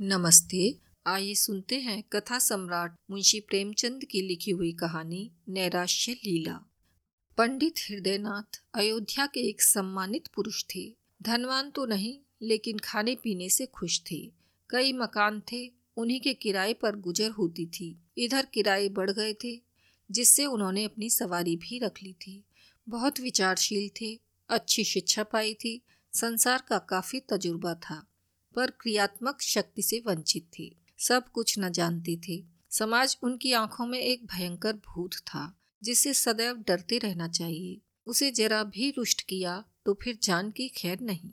नमस्ते। आइए सुनते हैं कथा सम्राट मुंशी प्रेमचंद की लिखी हुई कहानी नैराश्य लीला। पंडित हृदयनाथ अयोध्या के एक सम्मानित पुरुष थे। धनवान तो नहीं, लेकिन खाने पीने से खुश थे। कई मकान थे, उन्हीं के किराए पर गुजर होती थी। इधर किराए बढ़ गए थे, जिससे उन्होंने अपनी सवारी भी रख ली थी। बहुत विचारशील थे, अच्छी शिक्षा पाई थी, संसार का काफ़ी तजुर्बा था। पर क्रियात्मक शक्ति से वंचित थी। सब कुछ न जानते थे। समाज उनकी आँखों में एक भयंकर भूत था जिससे सदैव डरते रहना चाहिए। उसे जरा भी रुष्ट किया तो फिर जान की खैर नहीं।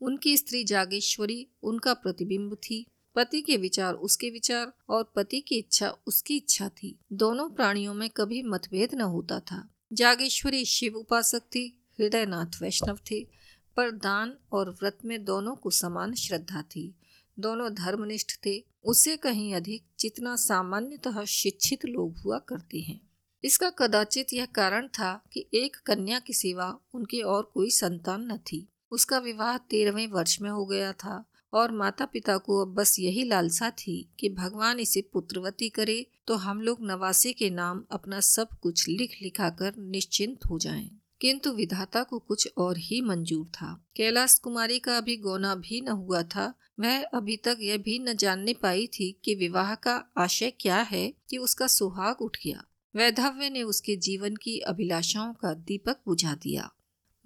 उनकी स्त्री जागेश्वरी उनका प्रतिबिंब थी। पति के विचार उसके विचार और पति की इच्छा उसकी इच्छा थी। दोनों प्राणियों में कभी मतभेद न होता था। जागेश्वरी शिव उपासक थी, हृदयनाथ वैष्णव थे। पर दान और व्रत में दोनों को समान श्रद्धा थी। दोनों धर्मनिष्ठ थे। उससे कहीं अधिक जितना सामान्यतः शिक्षित लोग हुआ करते हैं। इसका कदाचित यह कारण था कि एक कन्या के सिवा उनकी और कोई संतान न थी। उसका विवाह तेरहवें वर्ष में हो गया था और माता पिता को अब बस यही लालसा थी कि भगवान इसे पुत्रवती करे तो हम लोग नवासे के नाम अपना सब कुछ लिख लिखा कर निश्चिंत हो जाएँ। किंतु विधाता को कुछ और ही मंजूर था। कैलाश कुमारी का अभी गौना भी न हुआ था। वह अभी तक यह भी न जानने पाई थी कि विवाह का आशय क्या है कि उसका सुहाग उठ गया। वैधव्य ने उसके जीवन की अभिलाषाओं का दीपक बुझा दिया।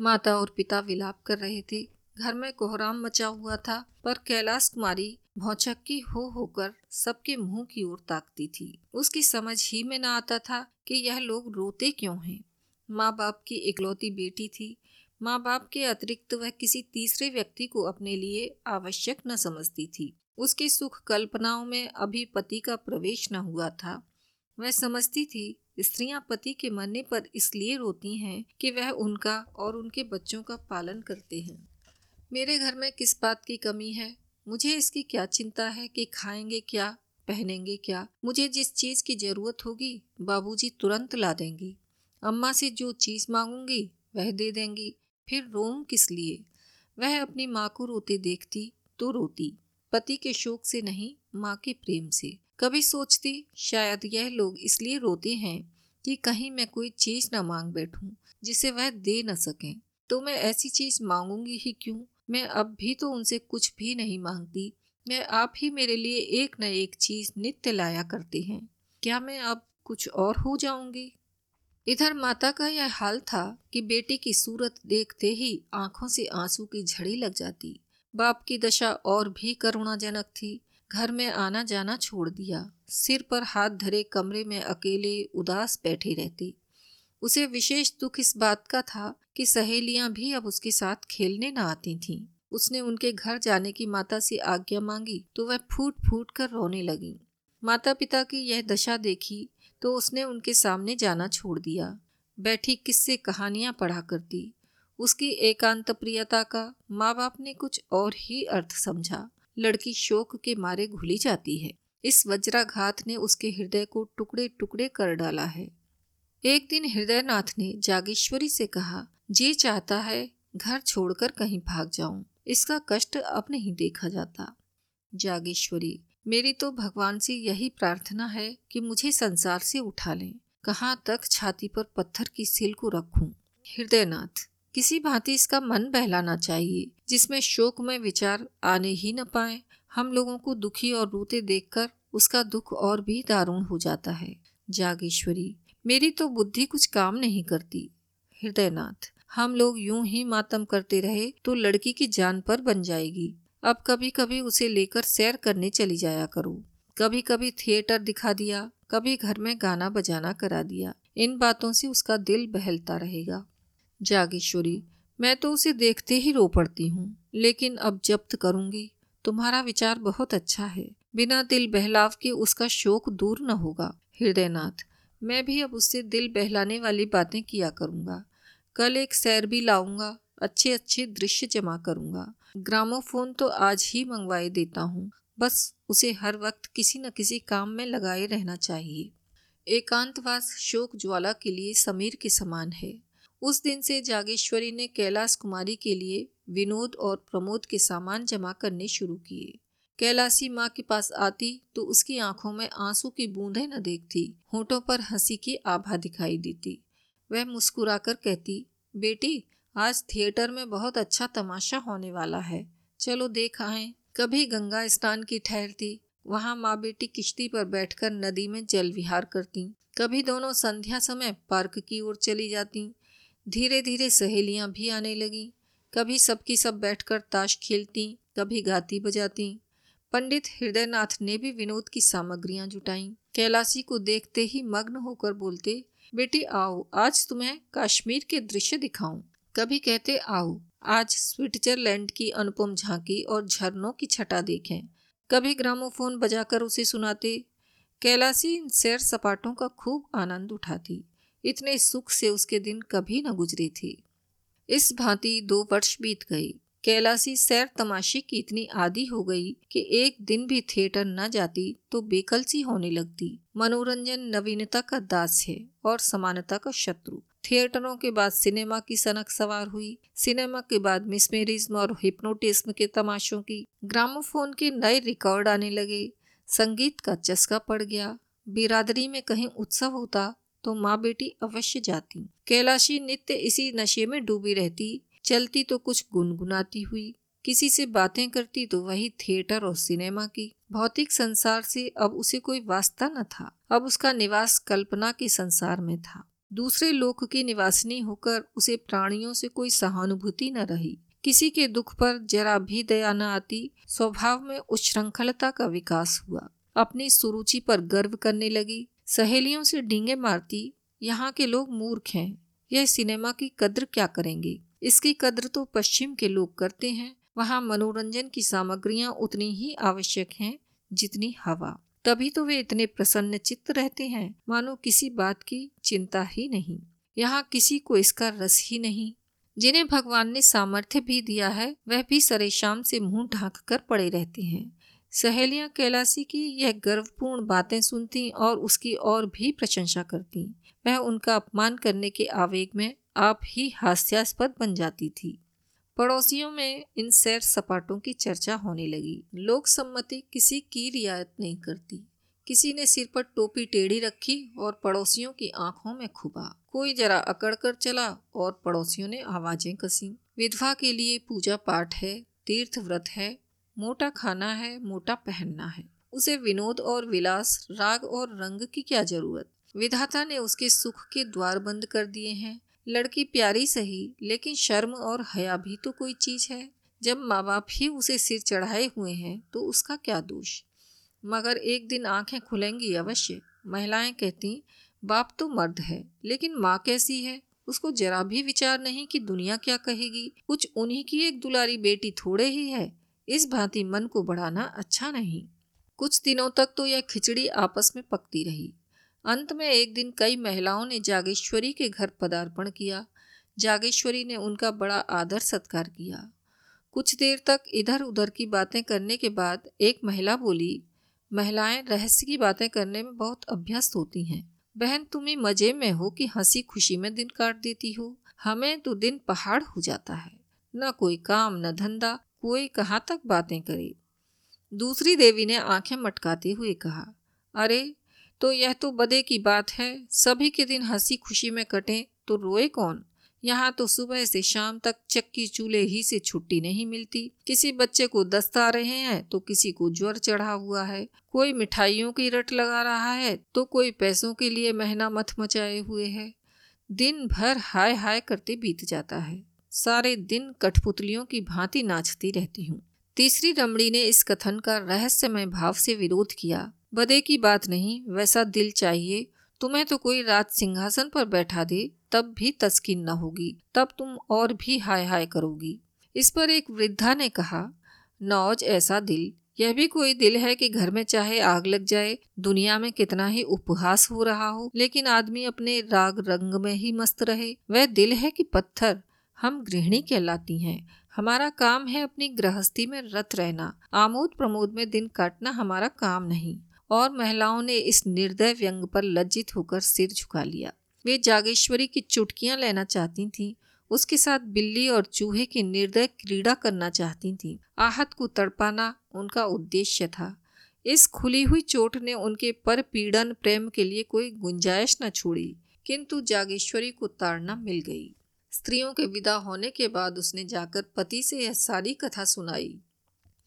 माता और पिता विलाप कर रहे थे। घर में कोहराम मचा हुआ था, पर कैलाश कुमारी भौचक्की हो होकर सबके मुँह की ओर ताकती थी। उसकी समझ ही में न आता था कि यह लोग रोते क्यों हैं। माँ बाप की इकलौती बेटी थी। माँ बाप के अतिरिक्त वह किसी तीसरे व्यक्ति को अपने लिए आवश्यक न समझती थी। उसकी सुख कल्पनाओं में अभी पति का प्रवेश न हुआ था। वह समझती थी, स्त्रियाँ पति के मरने पर इसलिए रोती हैं कि वह उनका और उनके बच्चों का पालन करते हैं। मेरे घर में किस बात की कमी है? मुझे इसकी क्या चिंता है कि खाएँगे क्या, पहनेंगे क्या? मुझे जिस चीज़ की ज़रूरत होगी, बाबूजी तुरंत ला देंगे। अम्मा से जो चीज़ मांगूँगी, वह दे देंगी। फिर रोम किस लिए? वह अपनी माँ को रोते देखती तो रोती, पति के शोक से नहीं, माँ के प्रेम से। कभी सोचती, शायद यह लोग इसलिए रोते हैं कि कहीं मैं कोई चीज़ न मांग बैठूं, जिसे वह दे न सकें। तो मैं ऐसी चीज़ मांगूँगी ही क्यों? मैं अब भी तो उनसे कुछ भी नहीं मांगती। मैं आप ही मेरे लिए एक न एक चीज़ नित्य लाया करते हैं। क्या मैं अब कुछ और हो जाऊँगी? इधर माता का यह हाल था कि बेटी की सूरत देखते ही आँखों से आँसू की झड़ी लग जाती। बाप की दशा और भी करुणाजनक थी। घर में आना जाना छोड़ दिया। सिर पर हाथ धरे कमरे में अकेले उदास बैठे रहती। उसे विशेष दुख इस बात का था कि सहेलियाँ भी अब उसके साथ खेलने न आती थीं। उसने उनके घर जाने की माता से आज्ञा मांगी तो वह फूट फूट कर रोने लगी। माता पिता की यह दशा देखी तो उसने उनके सामने जाना छोड़ दिया। बैठी किससे कहानियाँ पढ़ा करती। उसकी एकांत प्रियता का माँ बाप ने कुछ और ही अर्थ समझा। लड़की शोक के मारे घुली जाती है। इस वज्राघात ने उसके हृदय को टुकड़े टुकड़े कर डाला है। एक दिन हृदयनाथ ने जागेश्वरी से कहा, जी चाहता है, घर छोड़कर कहीं भाग जाऊँ। इसका कष्ट अब नहीं देखा जाता। जागेश्वरी मेरी तो भगवान से यही प्रार्थना है कि मुझे संसार से उठा लें। कहाँ तक छाती पर पत्थर की सिल को रखूँ? हृदयनाथ, किसी भांति इसका मन बहलाना चाहिए, जिसमें शोक में विचार आने ही न पाए। हम लोगों को दुखी और रोते देखकर उसका दुख और भी दारुण हो जाता है। जागेश्वरी, मेरी तो बुद्धि कुछ काम नहीं करती। हृदयनाथ, हम लोग यूँ ही मातम करते रहे तो लड़की की जान पर बन जाएगी। अब कभी कभी उसे लेकर सैर करने चली जाया करूँ। कभी कभी थिएटर दिखा दिया, कभी घर में गाना बजाना करा दिया। इन बातों से उसका दिल बहलता रहेगा। जागेश्वरी, मैं तो उसे देखते ही रो पड़ती हूँ, लेकिन अब जब्त करूँगी। तुम्हारा विचार बहुत अच्छा है। बिना दिल बहलाव के उसका शोक दूर न होगा। हृदयनाथ, मैं भी अब उससे दिल बहलाने वाली बातें किया करूँगा। कल एक सैर भी लाऊँगा अच्छे अच्छे दृश्य जमा करूँगा। ग्रामोफोन तो आज ही मंगवाए देता हूँ। बस उसे हर वक्त किसी न किसी काम में लगाए रहना चाहिए। एकांतवास शोक ज्वाला के लिए समीर के समान है। उस दिन से जागेश्वरी ने कैलाश कुमारी के लिए विनोद और प्रमोद के सामान जमा करने शुरू किए। कैलाशी माँ के पास आती तो उसकी आँखों में आँसू की बूंदें न देखती, होठों पर हँसी की आभा दिखाई देती। वह मुस्कुराकर कहती, बेटी आज थिएटर में बहुत अच्छा तमाशा होने वाला है। चलो देख आए। कभी गंगा स्नान की ठहरती, वहाँ माँ बेटी किश्ती पर बैठकर नदी में जल विहार करती। कभी दोनों संध्या समय पार्क की ओर चली जाती। धीरे धीरे सहेलियाँ भी आने लगी। कभी सबकी सब बैठकर ताश खेलती, कभी गाती बजाती। पंडित हृदयनाथ ने भी विनोद की सामग्रियाँ जुटाई। कैलाशी को देखते ही मग्न होकर बोलते, बेटी आओ, आज तुम्हें कश्मीर के दृश्य दिखाऊँ। कभी कहते, आओ, आज स्विट्जरलैंड की अनुपम झांकी और झरनों की छटा देखें। कभी ग्रामोफोन बजाकर उसे सुनाते कैलासी इन सैर सपाटों का खूब आनंद उठाती। इतने सुख से उसके दिन कभी न गुजरे थे। इस भांति दो वर्ष बीत गए। कैलासी सैर तमाशे की इतनी आदि हो गई कि एक दिन भी थिएटर न जाती तो बेकलसी होने लगती। मनोरंजन नवीनता का दास है और समानता का शत्रु। थिएटरों के बाद सिनेमा की सनक सवार हुई। सिनेमा के बाद मिसमेरिज्म और हिप्नोटिज्म के तमाशों की ग्रामोफोन के नए रिकॉर्ड आने लगे। संगीत का चस्का पड़ गया। बिरादरी में कहीं उत्सव होता तो माँ बेटी अवश्य जाती। कैलाशी नित्य इसी नशे में डूबी रहती। चलती तो कुछ गुनगुनाती हुई। किसी से बातें करती तो वही थिएटर और सिनेमा की। भौतिक संसार से अब उसे कोई वास्ता न था। अब उसका निवास कल्पना के संसार में था। दूसरे लोक की निवासिनी होकर उसे प्राणियों से कोई सहानुभूति न रही। किसी के दुख पर जरा भी दया न आती, स्वभाव में उच्छृंखलता का विकास हुआ। अपनी सुरुचि पर गर्व करने लगी। सहेलियों से डींगे मारती, यहाँ के लोग मूर्ख हैं। यह सिनेमा की कद्र क्या करेंगे? इसकी कद्र तो पश्चिम के लोग करते हैं। वहाँ मनोरंजन की सामग्रियाँ उतनी ही आवश्यक हैं जितनी हवा। तभी तो वे इतने प्रसन्न चित्त रहते हैं। मानो किसी बात की चिंता ही नहीं। यहाँ किसी को इसका रस ही नहीं। जिन्हें भगवान ने सामर्थ्य भी दिया है, वह भी सरेशाम से मुँह ढांक कर पड़े रहते हैं। सहेलियाँ कैलासी की यह गर्वपूर्ण बातें सुनती और उसकी और भी प्रशंसा करती। वह उनका अपमान करने के आवेग में आप ही हास्यास्पद बन जाती थी। पड़ोसियों में इन सैर सपाटों की चर्चा होने लगी। लोक सम्मति किसी की रियायत नहीं करती। किसी ने सिर पर टोपी टेढ़ी रखी और पड़ोसियों की आँखों में खुबा। कोई जरा अकड़ कर चला और पड़ोसियों ने आवाज़ें कसी। विधवा के लिए पूजा पाठ है, तीर्थ व्रत है, मोटा खाना है, मोटा पहनना है। उसे विनोद और विलास, राग और रंग की क्या ज़रूरत? विधाता ने उसके सुख के द्वार बंद कर दिए हैं। लड़की प्यारी सही, लेकिन शर्म और हया भी तो कोई चीज़ है। जब माँ बाप ही उसे सिर चढ़ाए हुए हैं तो उसका क्या दोष? मगर एक दिन आँखें खुलेंगी अवश्य। महिलाएँ कहती, बाप तो मर्द है, लेकिन माँ कैसी है? उसको जरा भी विचार नहीं कि दुनिया क्या कहेगी। कुछ उन्हीं की एक दुलारी बेटी थोड़े ही है। इस भांति मन को बढ़ाना अच्छा नहीं। कुछ दिनों तक तो यह खिचड़ी आपस में पकती रही। अंत में एक दिन कई महिलाओं ने जागेश्वरी के घर पदार्पण किया। जागेश्वरी ने उनका बड़ा आदर सत्कार किया। कुछ देर तक इधर उधर की बातें करने के बाद एक महिला बोली, महिलाएँ रहस्य की बातें करने में बहुत अभ्यस्त होती हैं। बहन तुम्हें मज़े में हो कि हँसी खुशी में दिन काट देती हो। हमें तो दिन पहाड़ हो जाता है। न कोई काम, न धंधा, कोई कहाँ तक बातें करे? दूसरी देवी ने आँखें मटकाते हुए कहा, अरे तो यह तो बदे की बात है, सभी के दिन हँसी खुशी में कटे तो रोए कौन? यहाँ तो सुबह से शाम तक चक्की चूल्हे ही से छुट्टी नहीं मिलती। किसी बच्चे को दस्त आ रहे हैं तो किसी को ज्वर चढ़ा हुआ है। कोई मिठाइयों की रट लगा रहा है तो कोई पैसों के लिए महना मथ मचाए हुए है। दिन भर हाय हाय करते बीत जाता है। सारे दिन कठपुतलियों की भांति नाचती रहती हूँ। तीसरी रमणी ने इस कथन का रहस्यमय भाव से विरोध किया। बदे की बात नहीं, वैसा दिल चाहिए। तुम्हें तो कोई रात सिंहासन पर बैठा दे, तब भी तस्किन न होगी, तब तुम और भी हाय हाय करोगी। इस पर एक वृद्धा ने कहा, नौज ऐसा दिल, यह भी कोई दिल है कि घर में चाहे आग लग जाए, दुनिया में कितना ही उपहास हो रहा हो, लेकिन आदमी अपने राग रंग में ही मस्त रहे। वह दिल है कि पत्थर, हम गृहिणी कहलाती हैं। हमारा काम है अपनी गृहस्थी में रत रहना। आमोद प्रमोद में दिन काटना हमारा काम नहीं। और महिलाओं ने इस निर्दय व्यंग पर लज्जित होकर सिर झुका लिया। वे जागेश्वरी की चुटकियाँ लेना चाहती थीं, उसके साथ बिल्ली और चूहे की निर्दय क्रीड़ा करना चाहती थीं। आहत को तड़पाना उनका उद्देश्य था। इस खुली हुई चोट ने उनके पर पीड़न प्रेम के लिए कोई गुंजाइश न छोड़ी, किंतु जागेश्वरी को ताड़ना मिल गई। स्त्रियों के विदा होने के बाद उसने जाकर पति से यह सारी कथा सुनाई।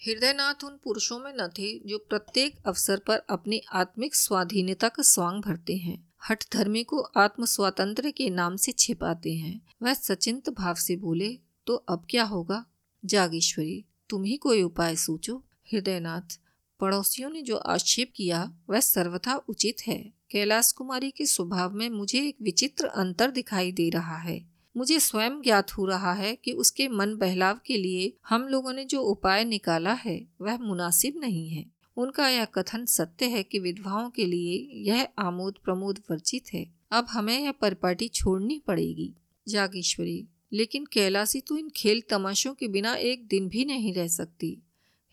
हृदयनाथ उन पुरुषों में न थे जो प्रत्येक अवसर पर अपनी आत्मिक स्वाधीनता का स्वांग भरते हैं। हठ धर्मी को आत्म स्वातंत्र के नाम से छिपाते हैं। वह सचिंत भाव से बोले तो अब क्या होगा? जागेश्वरी, तुम ही कोई उपाय सोचो। हृदयनाथ, पड़ोसियों ने जो आक्षेप किया, वह सर्वथा उचित है। कैलाश कुमारी के स्वभाव में मुझे एक विचित्र अंतर दिखाई दे रहा है। मुझे स्वयं ज्ञात हो रहा है कि उसके मन बहलाव के लिए हम लोगों ने जो उपाय निकाला है, वह मुनासिब नहीं है। उनका यह कथन सत्य है कि विधवाओं के लिए यह आमोद प्रमोद वर्जित है। अब हमें यह परिपाटी छोड़नी पड़ेगी। जागेश्वरी, लेकिन कैलाशी तो इन खेल तमाशों के बिना एक दिन भी नहीं रह सकती।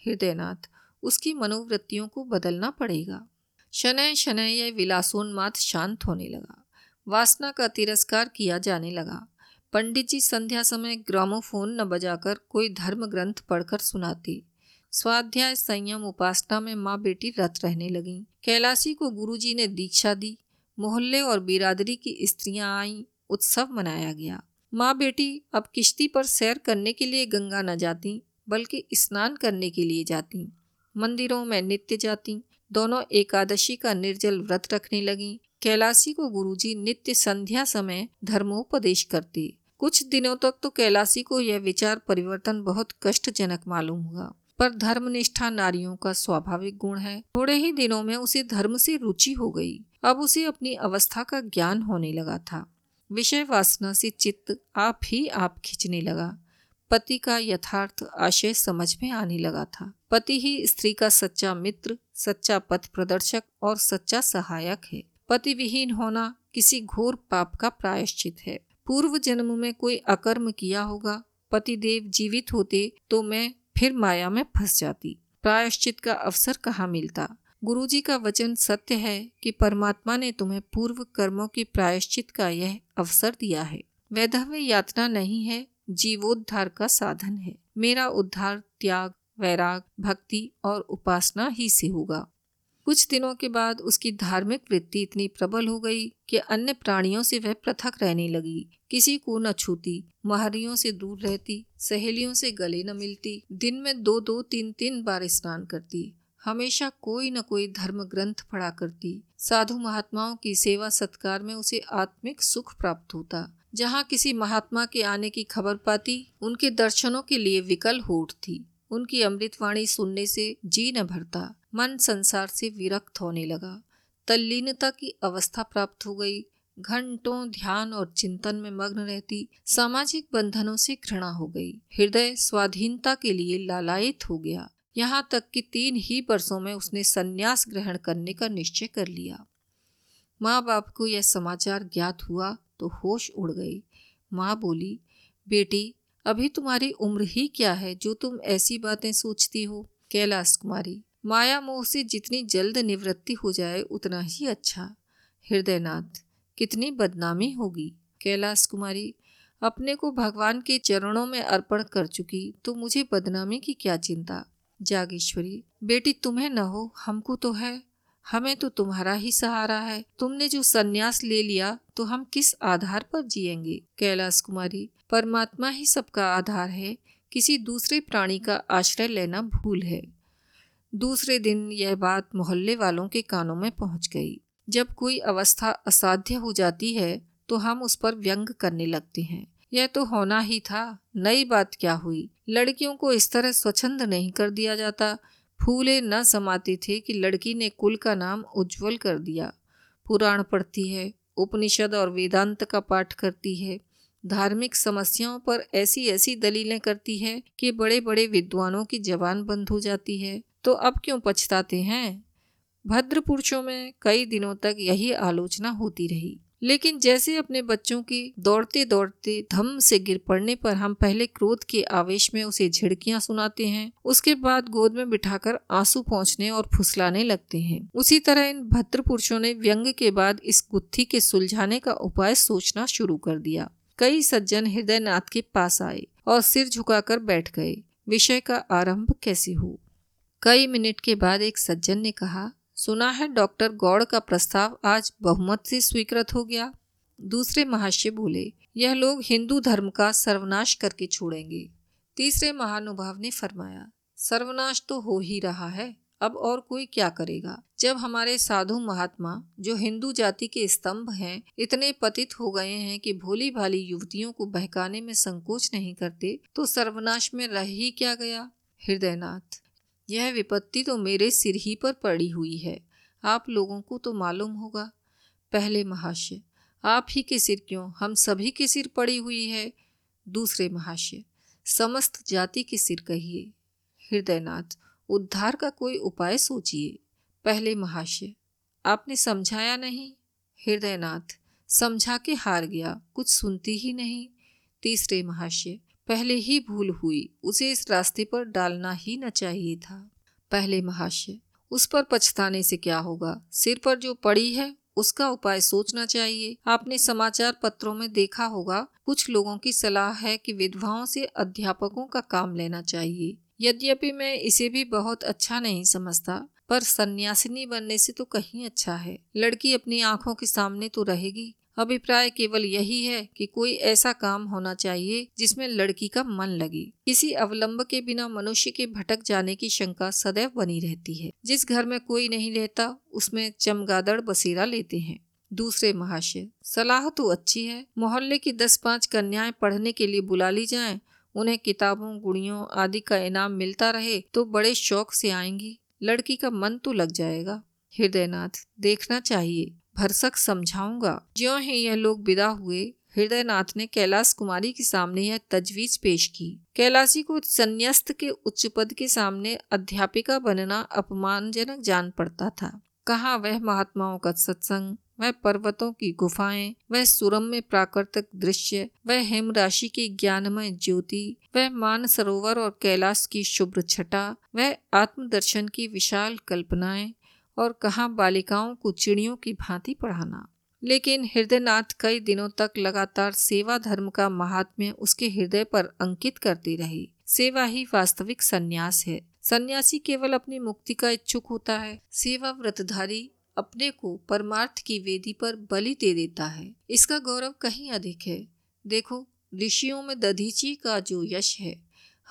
हृदयनाथ, उसकी मनोवृत्तियों को बदलना पड़ेगा। शनय शनय यह विलासोन्माद शांत होने लगा। वासना का तिरस्कार किया जाने लगा। पंडित जी संध्या समय ग्रामोफोन न बजाकर कोई धर्म ग्रंथ पढ़कर सुनाती। स्वाध्याय संयम उपासना में माँ बेटी रत रहने लगी। कैलाशी को गुरुजी ने दीक्षा दी। मोहल्ले और बिरादरी की स्त्रियाँ आईं। उत्सव मनाया गया। माँ बेटी अब किश्ती पर सैर करने के लिए गंगा न जाती, बल्कि स्नान करने के लिए जाती। मंदिरों में नित्य जाती। दोनों एकादशी का निर्जल व्रत रखने लगी। कैलाशी को गुरुजी नित्य संध्या समय धर्मोपदेश करते। कुछ दिनों तक तो कैलाशी को यह विचार परिवर्तन बहुत कष्टजनक मालूम हुआ, पर धर्मनिष्ठा नारियों का स्वाभाविक गुण है। थोड़े ही दिनों में उसे धर्म से रुचि हो गई। अब उसे अपनी अवस्था का ज्ञान होने लगा था। विषय वासना से चित्त आप ही आप खींचने लगा। पति का यथार्थ आशय समझ में आने लगा था। पति ही स्त्री का सच्चा मित्र, सच्चा पथ प्रदर्शक और सच्चा सहायक है। पति विहीन होना किसी घोर पाप का प्रायश्चित है। पूर्व जन्म में कोई अकर्म किया होगा, पतिदेव जीवित होते तो मैं फिर माया में फंस जाती। प्रायश्चित का अवसर कहाँ मिलता? गुरुजी का वचन सत्य है कि परमात्मा ने तुम्हें पूर्व कर्मों की प्रायश्चित का यह अवसर दिया है। वैधव्य यातना नहीं है, जीवोद्धार का साधन है। मेरा उद्धार त्याग, वैराग, भक्ति और उपासना ही से होगा। कुछ दिनों के बाद उसकी धार्मिक वृत्ति इतनी प्रबल हो गई कि अन्य प्राणियों से वह पृथक रहने लगी। किसी को न छूती, महरियों से दूर रहती, सहेलियों से गले न मिलती, दिन में दो दो तीन तीन बार स्नान करती, हमेशा कोई न कोई धर्म ग्रंथ पढ़ा करती। साधु महात्माओं की सेवा सत्कार में उसे आत्मिक सुख प्राप्त होता। जहाँ किसी महात्मा के आने की खबर पाती, उनके दर्शनों के लिए विकल हो उठती उनकी अमृतवाणी सुनने से जी न भरता। मन संसार से विरक्त होने लगा। तल्लीनता की अवस्था प्राप्त हो गई। घंटों ध्यान और चिंतन में मग्न रहती सामाजिक बंधनों से घृणा हो गई। हृदय स्वाधीनता के लिए लालायित हो गया। यहाँ तक कि तीन ही वर्षों में उसने संन्यास ग्रहण करने का निश्चय कर लिया। माँ बाप को यह समाचार ज्ञात हुआ तो होश उड़ गई। माँ बोली, बेटी, अभी तुम्हारी उम्र ही क्या है जो तुम ऐसी बातें सोचती हो? कैलाश कुमारी माया मोह से जितनी जल्द निवृत्ति हो जाए, उतना ही अच्छा। हृदयनाथ, कितनी बदनामी होगी। कैलाश कुमारी, अपने को भगवान के चरणों में अर्पण कर चुकी तो मुझे बदनामी की क्या चिंता? जागेश्वरी, बेटी तुम्हें न हो, हमको तो है। हमें तो तुम्हारा ही सहारा है। तुमने जो सन्यास ले लिया तो हम किस आधार पर जिएँगे? कैलाश कुमारी, परमात्मा ही सबका आधार है। किसी दूसरे प्राणी का आश्रय लेना भूल है। दूसरे दिन यह बात मोहल्ले वालों के कानों में पहुँच गई। जब कोई अवस्था असाध्य हो जाती है तो हम उस पर व्यंग करने लगते हैं। यह तो होना ही था, नई बात क्या हुई? लड़कियों को इस तरह स्वच्छंद नहीं कर दिया जाता। फूले न समाते थे कि लड़की ने कुल का नाम उज्जवल कर दिया। पुराण पढ़ती है, उपनिषद और वेदांत का पाठ करती है। धार्मिक समस्याओं पर ऐसी ऐसी दलीलें करती है कि बड़े बड़े विद्वानों की जबान बंद हो जाती है। तो अब क्यों पछताते हैं? भद्र पुरुषों में कई दिनों तक यही आलोचना होती रही। लेकिन जैसे अपने बच्चों की दौड़ते दौड़ते धम से गिर पड़ने पर हम पहले क्रोध के आवेश में उसे झिड़कियाँ सुनाते हैं, उसके बाद गोद में बिठाकर आँसू पहुँचने और फुसलाने लगते हैं। उसी तरह इन भद्र पुरुषों ने व्यंग के बाद इस गुत्थी के सुलझाने का उपाय सोचना शुरू कर दिया। कई सज्जन हृदयनाथ के पास आए और सिर झुकाकर बैठ गए। विषय का आरंभ कैसे हो? कई मिनट के बाद एक सज्जन ने कहा, सुना है डॉक्टर गौड़ का प्रस्ताव आज बहुमत से स्वीकृत हो गया? दूसरे महाशय बोले, यह लोग हिंदू धर्म का सर्वनाश करके छोड़ेंगे। तीसरे महानुभाव ने फरमाया, सर्वनाश तो हो ही रहा है, अब और कोई क्या करेगा? जब हमारे साधु महात्मा, जो हिंदू जाति के स्तंभ हैं, इतने पतित हो गए हैं कि भोली भाली युवतियों को बहकाने में संकोच नहीं करते तो सर्वनाश में रह ही क्या गया? हृदयनाथ यह विपत्ति तो मेरे सिर ही पर पड़ी हुई है। आप लोगों को तो मालूम होगा। पहले महाशय, आप ही के सिर क्यों? हम सभी के सिर पड़ी हुई है। दूसरे महाशय, समस्त जाति के सिर कहिए। हृदयनाथ, उद्धार का कोई उपाय सोचिए। पहले महाशय, आपने समझाया नहीं? हृदयनाथ, समझा के हार गया, कुछ सुनती ही नहीं। तीसरे महाशय पहले ही भूल हुई, उसे इस रास्ते पर डालना ही न चाहिए था। पहले महाशय, उस पर पछताने से क्या होगा? सिर पर जो पड़ी है, उसका उपाय सोचना चाहिए। आपने समाचार पत्रों में देखा होगा, कुछ लोगों की सलाह है कि विधवाओं से अध्यापकों का काम लेना चाहिए। यद्यपि मैं इसे भी बहुत अच्छा नहीं समझता, पर सन्यासिनी बनने से तो कहीं अच्छा है। लड़की अपनी आँखों के सामने तो रहेगी। अभिप्राय केवल यही है कि कोई ऐसा काम होना चाहिए जिसमें लड़की का मन लगे। किसी अवलंब के बिना मनुष्य के भटक जाने की शंका सदैव बनी रहती है। जिस घर में कोई नहीं रहता, उसमें चमगादड़ बसेरा लेते हैं। दूसरे महाशय, सलाह तो अच्छी है। मोहल्ले की दस पाँच कन्याएँ पढ़ने के लिए बुला ली जाएँ। उन्हें किताबों, गुड़ियों आदि का इनाम मिलता रहे तो बड़े शौक से आएँगी। लड़की का मन तो लग जाएगा। हृदयनाथ, देखना चाहिए। भरसक समझाऊँगा। ज्यो ही यह लोग विदा हुए, हृदयनाथ ने कैलाश कुमारी के सामने यह तजवीज पेश की। कैलाशी को संन्यास्त के उच्च पद के सामने अध्यापिका बनना अपमानजनक जान पड़ता था। कहा वह महात्माओं का सत्संग, वह पर्वतों की गुफाएँ, वह सुरम्य प्राकृतिक दृश्य, वह हेम राशि की ज्ञानमय ज्योति, वह मान सरोवर और कैलाश की शुभ्र छटा, वह आत्मदर्शन की विशाल कल्पनाएँ और कहा बालिकाओं को चिड़ियों की भांति पढ़ाना। लेकिन हृदयनाथ कई दिनों तक लगातार सेवा धर्म का महात्म्य उसके हृदय पर अंकित करती रही। सेवा ही वास्तविक संन्यास है। सन्यासी केवल अपनी मुक्ति का इच्छुक होता है। सेवा व्रतधारी अपने को परमार्थ की वेदी पर बलि दे देता है। इसका गौरव कहीं अधिक है। देखो, ऋषियों में दधीची का जो यश है,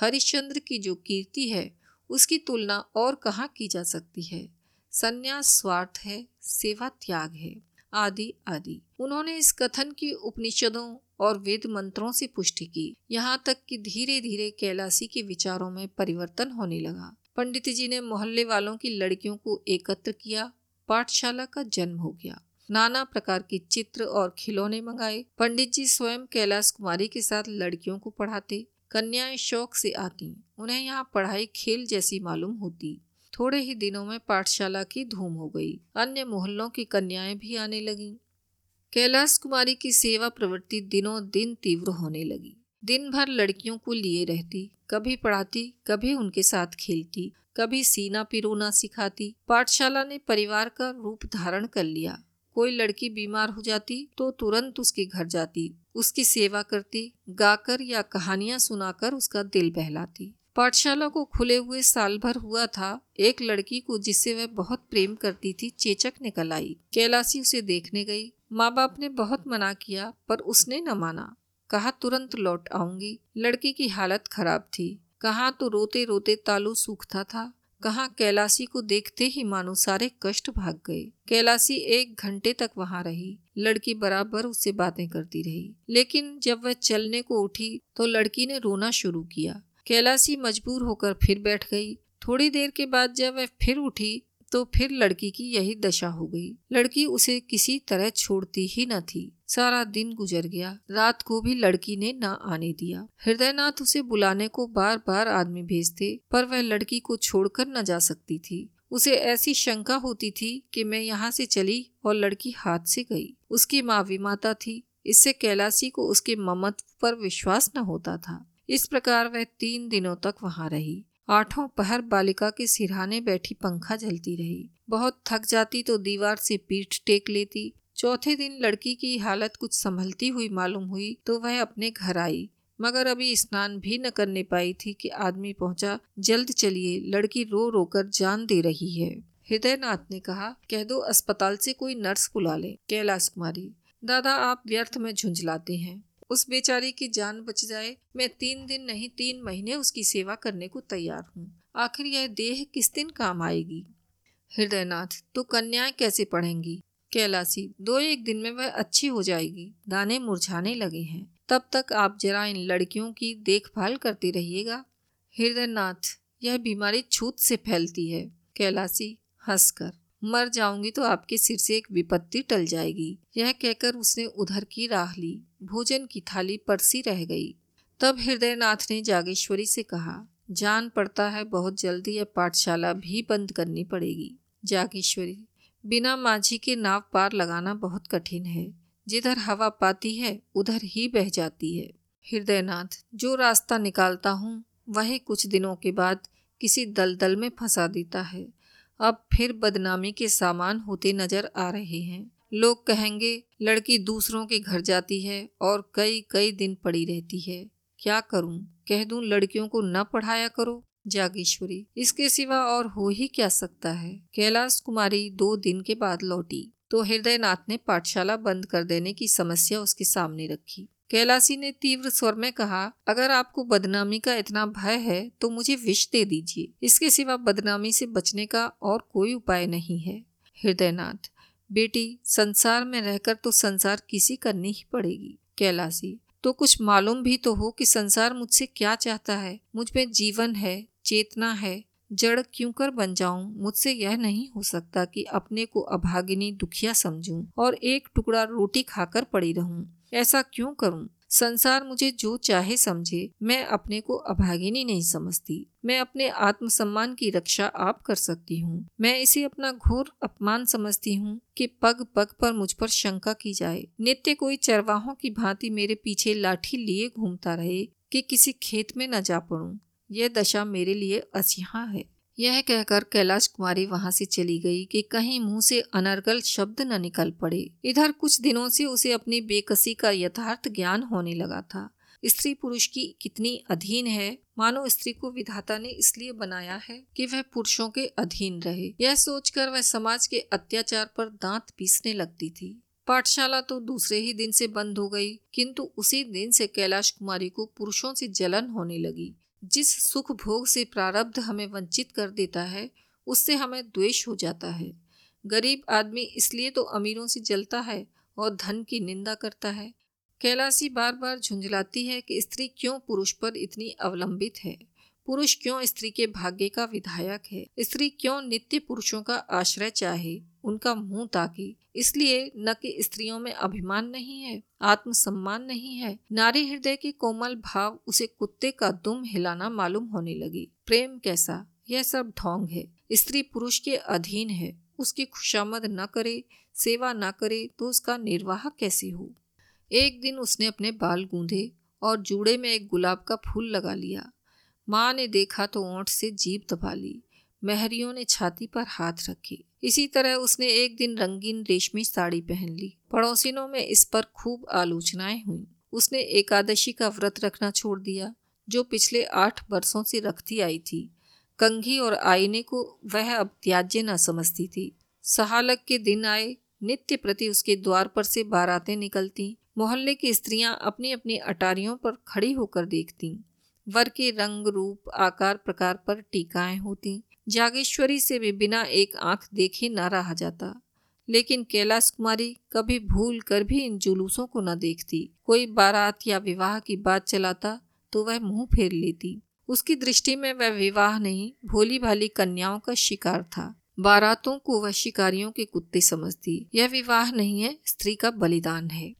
हरिश्चंद्र की जो कीर्ति है, उसकी तुलना और कहाँ की जा सकती है? संन्यास, स्वार्थ है, सेवा, त्याग है, आदि आदि। उन्होंने इस कथन की उपनिषदों और वेद मंत्रों से पुष्टि की। यहाँ तक कि धीरे धीरे कैलाशी के विचारों में परिवर्तन होने लगा। पंडित जी ने मोहल्ले वालों की लड़कियों को एकत्र किया, पाठशाला का जन्म हो गया। नाना प्रकार के चित्र और खिलौने मंगाए। पंडित जी स्वयं कैलाश कुमारी के साथ लड़कियों को पढ़ाते, कन्याएँ शौक से आती। उन्हें यहाँ पढ़ाई खेल जैसी मालूम होती। थोड़े ही दिनों में पाठशाला की धूम हो गई। अन्य मोहल्लों की कन्याएँ भी आने लगी। कैलाश कुमारी की सेवा प्रवृत्ति दिनों दिन तीव्र होने लगी। दिन भर लड़कियों को लिए रहती, कभी पढ़ाती, कभी उनके साथ खेलती, कभी सीना पिरोना सिखाती। पाठशाला ने परिवार का रूप धारण कर लिया। कोई लड़की बीमार हो जाती तो तुरंत उसके घर जाती। उसकी सेवा करती, गाकर या कहानियाँ सुनाकर उसका दिल बहलाती। पाठशाला को खुले हुए साल भर हुआ था। एक लड़की को जिससे वह बहुत प्रेम करती थी, चेचक निकल आई। कैलाशी उसे देखने गई। माँ बाप ने बहुत मना किया, पर उसने न माना। कहा, तुरंत लौट आऊँगी। लड़की की हालत खराब थी। कहाँ तो रोते रोते तालू सूखता था। कहाँ कैलाशी को देखते ही मानो सारे कष्ट भाग गए। कैलाशी एक घंटे तक वहाँ रही। लड़की बराबर उससे बातें करती रही। लेकिन जब वह चलने को उठी तो लड़की ने रोना शुरू किया। कैलाशी मजबूर होकर फिर बैठ गई। थोड़ी देर के बाद जब वह फिर उठी तो फिर लड़की की यही दशा हो गई। लड़की उसे किसी तरह छोड़ती ही न थी। सारा दिन गुजर गया। रात को भी लड़की ने ना आने दिया। हृदयनाथ उसे बुलाने को बार बार आदमी भेजते, पर वह लड़की को छोड़कर न जा सकती थी। उसे ऐसी शंका होती थी कि मैं यहाँ से चली और लड़की हाथ से गई। उसकी माँ विमाता थी। इससे कैलाशी को उसके ममत पर विश्वास न होता था। इस प्रकार वह तीन दिनों तक वहाँ रही। आठों पहर बालिका के सिरहाने बैठी पंखा जलती रही। बहुत थक जाती तो दीवार से पीठ टेक लेती। चौथे दिन लड़की की हालत कुछ संभलती हुई मालूम हुई तो वह अपने घर आई। मगर अभी स्नान भी न करने पाई थी कि आदमी पहुँचा। जल्द चलिए, लड़की रो रो कर जान दे रही है। हृदयनाथ ने कहा, कह दो अस्पताल से कोई नर्स बुला ले, कैलाश कुमारी। दादा, आप व्यर्थ में झुंझलाते हैं। उस बेचारी की जान बच जाए। मैं तीन दिन नहीं, तीन महीने उसकी सेवा करने को तैयार हूँ। आखिर यह देह किस दिन काम आएगी? हृदयनाथ तो कन्याएँ कैसे पढ़ेंगी? कैलासी, दो एक दिन में वह अच्छी हो जाएगी। दाने मुरझाने लगे हैं। तब तक आप जरा इन लड़कियों की देखभाल करते रहिएगा। हृदयनाथ, यह बीमारी छूत से फैलती है। कैलासी, हंसकर। मर जाऊँगी तो आपके सिर से एक विपत्ति टल जाएगी। यह कहकर उसने उधर की राह ली। भोजन की थाली परसी रह गई। तब हृदयनाथ ने जागेश्वरी से कहा, जान पड़ता है, बहुत जल्दी यह पाठशाला भी बंद करनी पड़ेगी। जागेश्वरी, बिना माझी के नाव पार लगाना बहुत कठिन है। जिधर हवा पाती है, उधर ही बह जाती है। हृदयनाथ, जो रास्ता निकालता हूँ, वही कुछ दिनों के बाद किसी दलदल में फंसा देता है। अब फिर बदनामी के सामान होते नज़र आ रहे हैं। लोग कहेंगे, लड़की दूसरों के घर जाती है और कई कई दिन पड़ी रहती है। क्या करूँ? कह दूँ, लड़कियों को न पढ़ाया करो। जागेश्वरी, इसके सिवा और हो ही क्या सकता है? कैलाश कुमारी दो दिन के बाद लौटी तो हृदयनाथ ने पाठशाला बंद कर देने की समस्या उसके सामने रखी। कैलासी ने तीव्र स्वर में कहा, अगर आपको बदनामी का इतना भय है तो मुझे विष दे दीजिए। इसके सिवा बदनामी से बचने का और कोई उपाय नहीं है। हृदयनाथ, बेटी, संसार में रहकर तो संसार किसी करनी ही पड़ेगी। कैलासी तो कुछ मालूम भी तो हो कि संसार मुझसे क्या चाहता है। मुझमें जीवन है, चेतना है। जड़ क्यों कर बन जाऊँ? मुझसे यह नहीं हो सकता कि अपने को अभागिनी दुखिया समझूं और एक टुकड़ा रोटी खाकर पड़ी रहूँ। ऐसा क्यों करूँ? संसार मुझे जो चाहे समझे, मैं अपने को अभागिनी नहीं समझती। मैं अपने आत्मसम्मान की रक्षा आप कर सकती हूँ। मैं इसे अपना घोर अपमान समझती हूँ कि पग पग पर मुझ पर शंका की जाए। नित्य कोई चरवाहों की भांति मेरे पीछे लाठी लिए घूमता रहे कि किसी खेत में न जा पड़ूं। यह दशा मेरे लिए असिहा है। यह कहकर कैलाश कुमारी वहाँ से चली गई कि कहीं मुँह से अनर्गल शब्द न निकल पड़े। इधर कुछ दिनों से उसे अपनी बेकसी का यथार्थ ज्ञान होने लगा था। स्त्री पुरुष की कितनी अधीन है, मानो स्त्री को विधाता ने इसलिए बनाया है कि वह पुरुषों के अधीन रहे। यह सोचकर वह समाज के अत्याचार पर दांत पीसने लगती थी। पाठशाला तो दूसरे ही दिन से बंद हो गई, किंतु उसी दिन से कैलाश कुमारी को पुरुषों से जलन होने लगी। जिस सुख भोग से प्रारब्ध हमें वंचित कर देता है, उससे हमें द्वेष हो जाता है। गरीब आदमी इसलिए तो अमीरों से जलता है और धन की निंदा करता है। कैलाशी बार बार झुंझलाती है कि स्त्री क्यों पुरुष पर इतनी अवलंबित है। पुरुष क्यों स्त्री के भाग्य का विधायक है? स्त्री क्यों नित्य पुरुषों का आश्रय चाहे? उनका मुँह ताकि। इसलिए न कि स्त्रियों में अभिमान नहीं है, आत्मसम्मान नहीं है। नारी हृदय के कोमल भाव उसे कुत्ते का दुम हिलाना मालूम होने लगी। प्रेम कैसा? यह सब ढोंग है। स्त्री पुरुष के अधीन है। उसकी खुशामद न करे, सेवा न करे तो उसका निर्वाह कैसे हो? एक दिन उसने अपने बाल गूंधे और जूड़े में एक गुलाब का फूल लगा लिया। माँ ने देखा तो ओंठ से जीप दबा ली। महरियों ने छाती पर हाथ रखे। इसी तरह उसने एक दिन रंगीन रेशमी साड़ी पहन ली। पड़ोसिनों में इस पर खूब आलोचनाएँ हुई। उसने एकादशी का व्रत रखना छोड़ दिया, जो पिछले आठ वर्षों से रखती आई थी। कंघी और आईने को वह अब त्याज्य न समझती थी। सहालक के दिन आए, नित्य प्रति उसके द्वार पर से बारातें निकलती। मोहल्ले की स्त्रियाँ अपनी अपनी अटारियों पर खड़ी होकर देखती। वर के रंग रूप, आकार, प्रकार पर टीकाएँ होती। जागेश्वरी से भी बिना एक आँख देखे न रहा जाता। लेकिन कैलाश कुमारी कभी भूल कर भी इन जुलूसों को न देखती। कोई बारात या विवाह की बात चलाता तो वह मुँह फेर लेती। उसकी दृष्टि में वह विवाह नहीं भोली भाली कन्याओं का शिकार था। बारातों को वह शिकारियों के कुत्ते समझती। यह विवाह नहीं है, स्त्री का बलिदान है।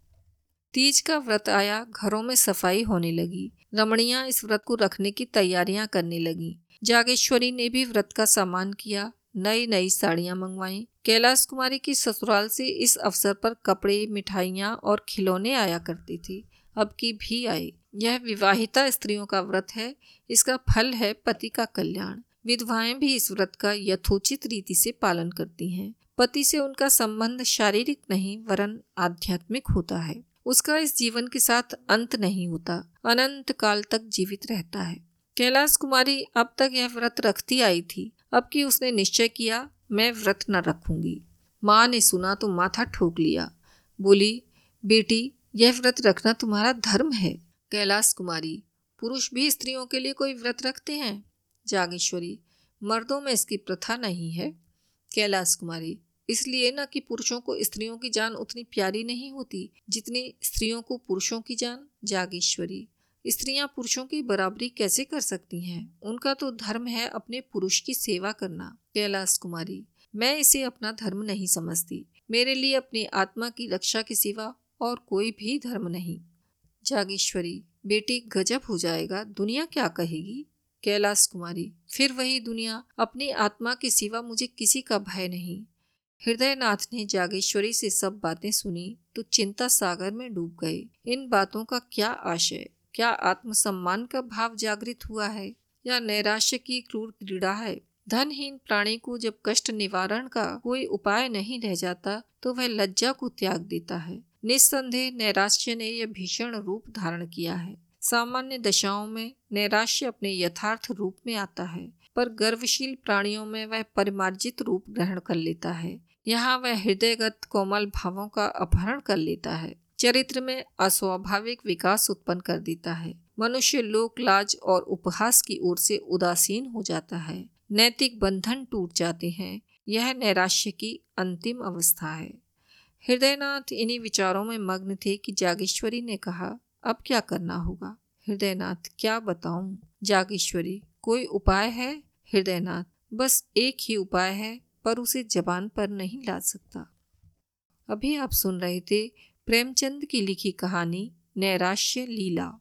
तीज का व्रत आया, घरों में सफ़ाई होने लगी। रमणियाँ इस व्रत को रखने की तैयारियाँ करने लगी। जागेश्वरी ने भी व्रत का सामान किया नई नई साड़ियाँ मंगवाई। कैलाश कुमारी की ससुराल से इस अवसर पर कपड़े, मिठाइयाँ और खिलौने आया करती थी। अब की भी आए। यह विवाहिता स्त्रियों का व्रत है। इसका फल है पति का कल्याण। विधवाएँ भी इस व्रत का यथोचित रीति से पालन करती हैं। पति से उनका संबंध शारीरिक नहीं, वरन आध्यात्मिक होता है। उसका इस जीवन के साथ अंत नहीं होता, अनंत काल तक जीवित रहता है। कैलाश कुमारी अब तक यह व्रत रखती आई थी। अब कि उसने निश्चय किया, मैं व्रत न रखूँगी। माँ ने सुना तो माथा ठोक लिया। बोली, बेटी, यह व्रत रखना तुम्हारा धर्म है। कैलाश कुमारी, पुरुष भी स्त्रियों के लिए कोई व्रत रखते हैं? जागेश्वरी, मर्दों में इसकी प्रथा नहीं है? कैलाश कुमारी इसलिए न कि पुरुषों को स्त्रियों की जान उतनी प्यारी नहीं होती जितनी स्त्रियों को पुरुषों की जान, जागेश्वरी। स्त्रियाँ पुरुषों की बराबरी कैसे कर सकती हैं? उनका तो धर्म है अपने पुरुष की सेवा करना, कैलाश कुमारी। मैं इसे अपना धर्म नहीं समझती। मेरे लिए अपनी आत्मा की रक्षा के सिवा और कोई भी धर्म नहीं। जागेश्वरी, बेटी गजब हो जाएगा, दुनिया क्या कहेगी? कैलाश कुमारी, फिर वही दुनिया, अपनी आत्मा के सिवा मुझे किसी का भय नहीं। हृदयनाथ ने जागेश्वरी से सब बातें सुनी तो चिंता सागर में डूब गए इन बातों का क्या आशय? क्या आत्मसम्मान का भाव जागृत हुआ है? या नैराश्य की क्रूर क्रीड़ा है? धनहीन प्राणी को जब कष्ट निवारण का कोई उपाय नहीं रह जाता तो वह लज्जा को त्याग देता है। निस्संदेह नैराश्य ने यह भीषण रूप धारण किया है। सामान्य दशाओं में नैराश्य अपने यथार्थ रूप में आता है, पर गर्वशील प्राणियों में वह परिमार्जित रूप ग्रहण कर लेता है। यहाँ वह हृदयगत कोमल भावों का अपहरण कर लेता है। चरित्र में अस्वाभाविक विकास उत्पन्न कर देता है। मनुष्य लोक लाज और उपहास की ओर से उदासीन हो जाता है। नैतिक बंधन टूट जाते हैं। यह नैराश्य की अंतिम अवस्था है। हृदयनाथ इन्हीं विचारों में मग्न थे कि जागेश्वरी ने कहा, अब क्या करना होगा? हृदयनाथ, क्या बताऊँ? जागेश्वरी, कोई उपाय है? हृदयनाथ, बस एक ही उपाय है पर उसे जबान पर नहीं ला सकता। अभी आप सुन रहे थे प्रेमचंद की लिखी कहानी नैराश्य लीला।